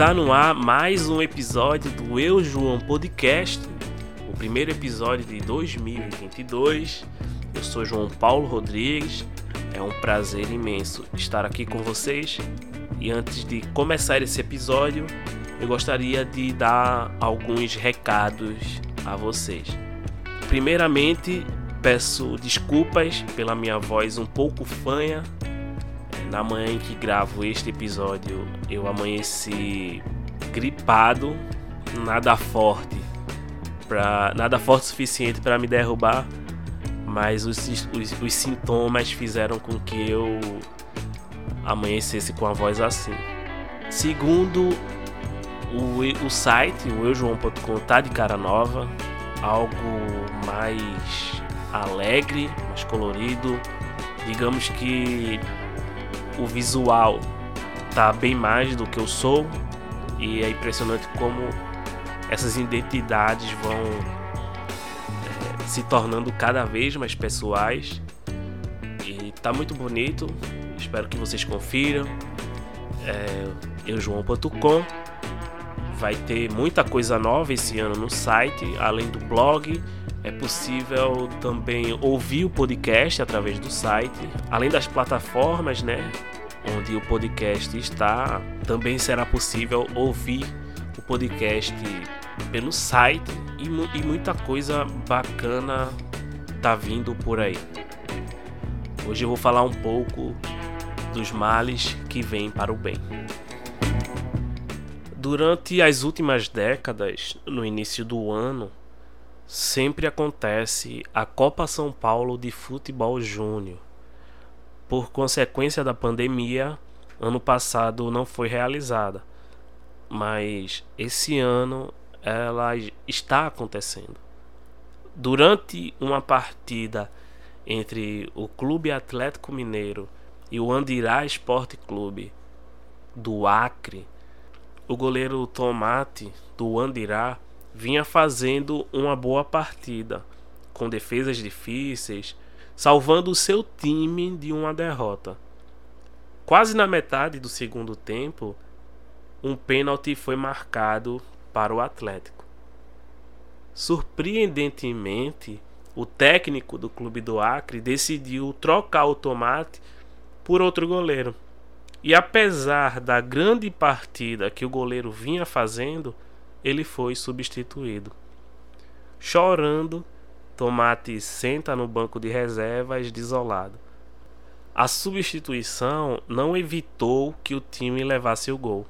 Está no ar mais um episódio do Eu João Podcast, o primeiro episódio de 2022. Eu sou João Paulo Rodrigues. É um prazer imenso estar aqui com vocês. E antes de começar esse episódio, eu gostaria de dar alguns recados a vocês. Primeiramente, peço desculpas pela minha voz um pouco fanha na manhã em que gravo este episódio, eu amanheci gripado, nada forte, pra, nada forte o suficiente para me derrubar, mas os, os, os sintomas fizeram com que eu amanhecesse com a voz assim. Segundo o, o site, o eujoão.com tá de cara nova, algo mais alegre, mais colorido. Digamos que o visual tá bem mais do que eu sou e é impressionante como essas identidades vão é, se tornando cada vez mais pessoais e tá muito bonito. Espero que vocês confiram. É, eujoão.com vai ter muita coisa nova esse ano no site, além do blog. É possível também ouvir o podcast através do site, além das plataformas, né? Onde o podcast está, também será possível ouvir o podcast pelo site e, e muita coisa bacana tá vindo por aí. Hoje eu vou falar um pouco dos males que vêm para o bem. Durante as últimas décadas, no início do ano, sempre acontece a Copa São Paulo de Futebol Júnior por consequência da pandemia, ano passado não foi realizada, mas esse ano ela está acontecendo. Durante uma partida entre o Clube Atlético Mineiro e o Andirá Esporte Clube do Acre, o goleiro Tomate do Andirá vinha fazendo uma boa partida, com defesas difíceis, salvando o seu time de uma derrota. Quase na metade do segundo tempo, um pênalti foi marcado para o Atlético. Surpreendentemente, o técnico do clube do Acre decidiu trocar o tomate por outro goleiro. E apesar da grande partida que o goleiro vinha fazendo, ele foi substituído. Chorando, Tomate senta no banco de reservas desolado. A substituição não evitou que o time levasse o gol.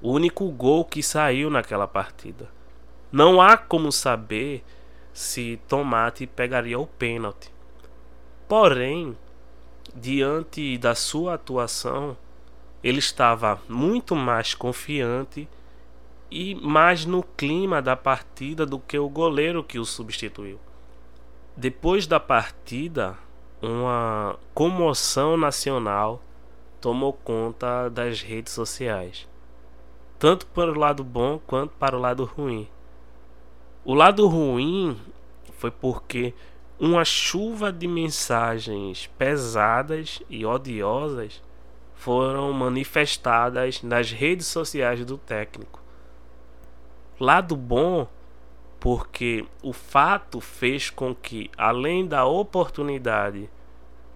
O único gol que saiu naquela partida. Não há como saber se Tomate pegaria o pênalti. Porém, diante da sua atuação, ele estava muito mais confiante e mais no clima da partida do que o goleiro que o substituiu. Depois da partida, uma comoção nacional tomou conta das redes sociais, tanto para o lado bom quanto para o lado ruim. O lado ruim foi porque uma chuva de mensagens pesadas e odiosas foram manifestadas nas redes sociais do técnico. Lado bom porque o fato fez com que, além da oportunidade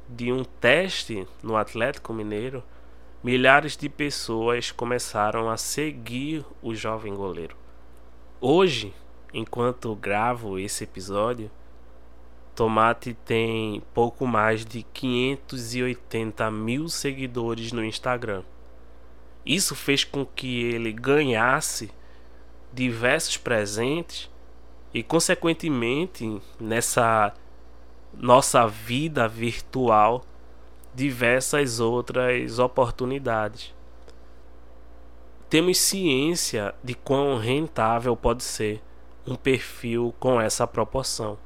de um teste no Atlético Mineiro, milhares de pessoas começaram a seguir o jovem goleiro. Hoje, enquanto gravo esse episódio, Tomate tem pouco mais de 580 mil seguidores no Instagram. Isso fez com que ele ganhasse diversos presentes e consequentemente nessa nossa vida virtual diversas outras oportunidades. Temos ciência de quão rentável pode ser um perfil com essa proporção.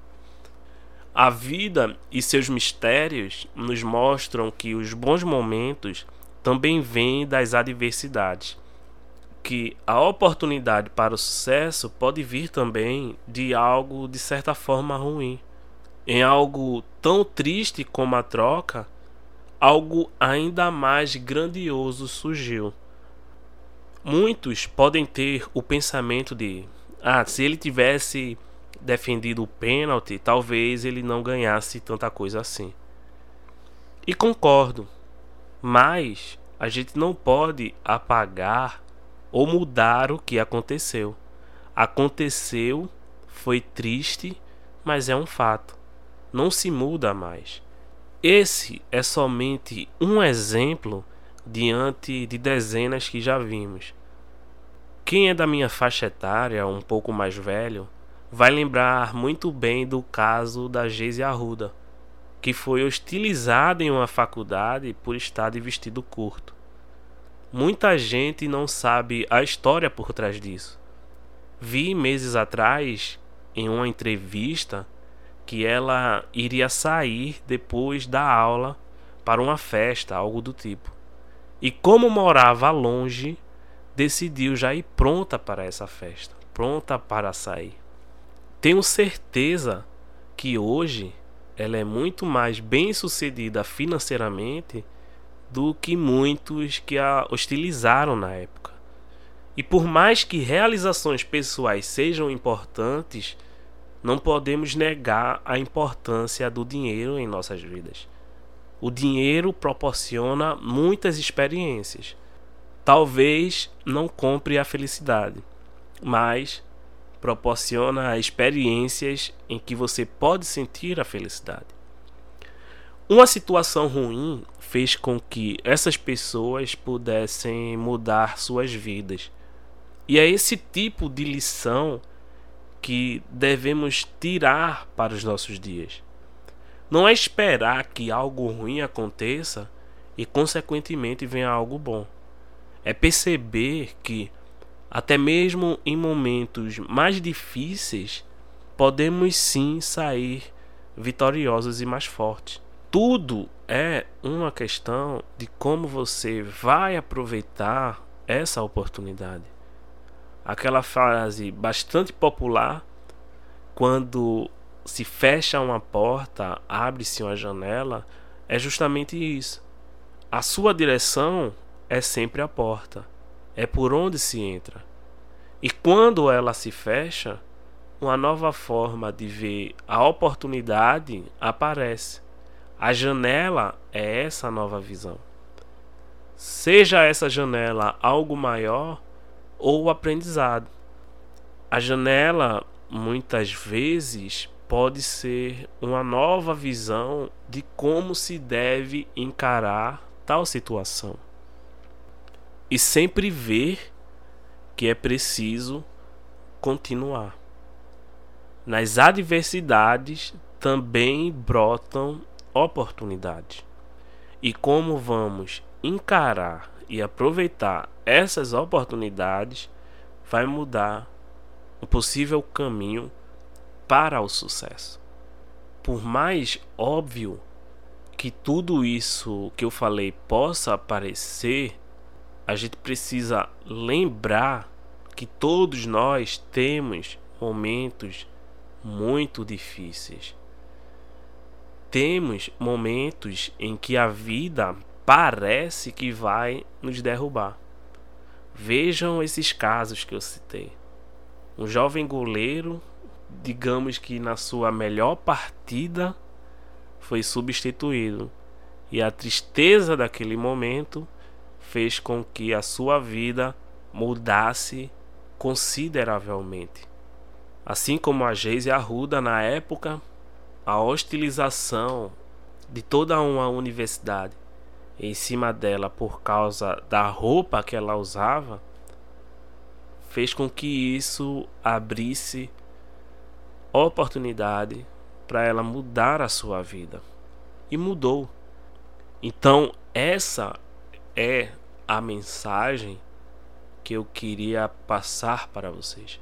A vida e seus mistérios nos mostram que os bons momentos também vêm das adversidades que a oportunidade para o sucesso pode vir também de algo de certa forma ruim. Em algo tão triste como a troca, algo ainda mais grandioso surgiu. Muitos podem ter o pensamento de: ah, se ele tivesse defendido o pênalti, talvez ele não ganhasse tanta coisa assim. E concordo, mas a gente não pode apagar ou mudar o que aconteceu. Aconteceu, foi triste, mas é um fato. Não se muda mais. Esse é somente um exemplo diante de dezenas que já vimos. Quem é da minha faixa etária, um pouco mais velho, vai lembrar muito bem do caso da Geise Arruda, que foi hostilizada em uma faculdade por estar de vestido curto. Muita gente não sabe a história por trás disso. Vi meses atrás, em uma entrevista, que ela iria sair depois da aula para uma festa, algo do tipo. E como morava longe, decidiu já ir pronta para essa festa, pronta para sair. Tenho certeza que hoje ela é muito mais bem sucedida financeiramente do que muitos que a hostilizaram na época. E por mais que realizações pessoais sejam importantes, não podemos negar a importância do dinheiro em nossas vidas. O dinheiro proporciona muitas experiências. Talvez não compre a felicidade, mas proporciona experiências em que você pode sentir a felicidade. Uma situação ruim fez com que essas pessoas pudessem mudar suas vidas. E é esse tipo de lição que devemos tirar para os nossos dias. Não é esperar que algo ruim aconteça e, consequentemente, venha algo bom. É perceber que, até mesmo em momentos mais difíceis, podemos sim sair vitoriosos e mais fortes. Tudo é uma questão de como você vai aproveitar essa oportunidade. Aquela frase bastante popular quando se fecha uma porta, abre-se uma janela, é justamente isso. A sua direção é sempre a porta, é por onde se entra. E quando ela se fecha, uma nova forma de ver a oportunidade aparece. A janela é essa nova visão. Seja essa janela algo maior ou aprendizado. A janela muitas vezes pode ser uma nova visão de como se deve encarar tal situação. E sempre ver que é preciso continuar. Nas adversidades também brotam oportunidades. E como vamos encarar e aproveitar essas oportunidades vai mudar o possível caminho para o sucesso. Por mais óbvio que tudo isso que eu falei possa parecer, a gente precisa lembrar que todos nós temos momentos muito difíceis. Temos momentos em que a vida parece que vai nos derrubar. Vejam esses casos que eu citei. Um jovem goleiro digamos que na sua melhor partida foi substituído. E a tristeza daquele momento fez com que a sua vida mudasse consideravelmente. Assim como a Geise Arruda na época, a hostilização de toda uma universidade em cima dela por causa da roupa que ela usava fez com que isso abrisse oportunidade para ela mudar a sua vida. E mudou. Então, essa é a mensagem que eu queria passar para vocês.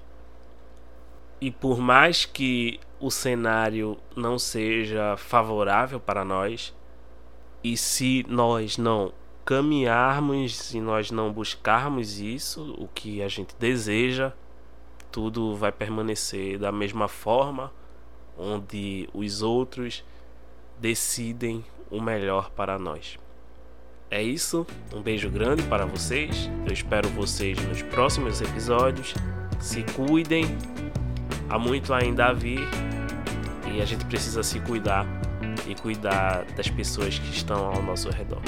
E por mais que o cenário não seja favorável para nós, e se nós não caminharmos, se nós não buscarmos isso, o que a gente deseja, tudo vai permanecer da mesma forma, onde os outros decidem o melhor para nós. É isso, um beijo grande para vocês. Eu espero vocês nos próximos episódios. Se cuidem, há muito ainda a vir e a gente precisa se cuidar e cuidar das pessoas que estão ao nosso redor.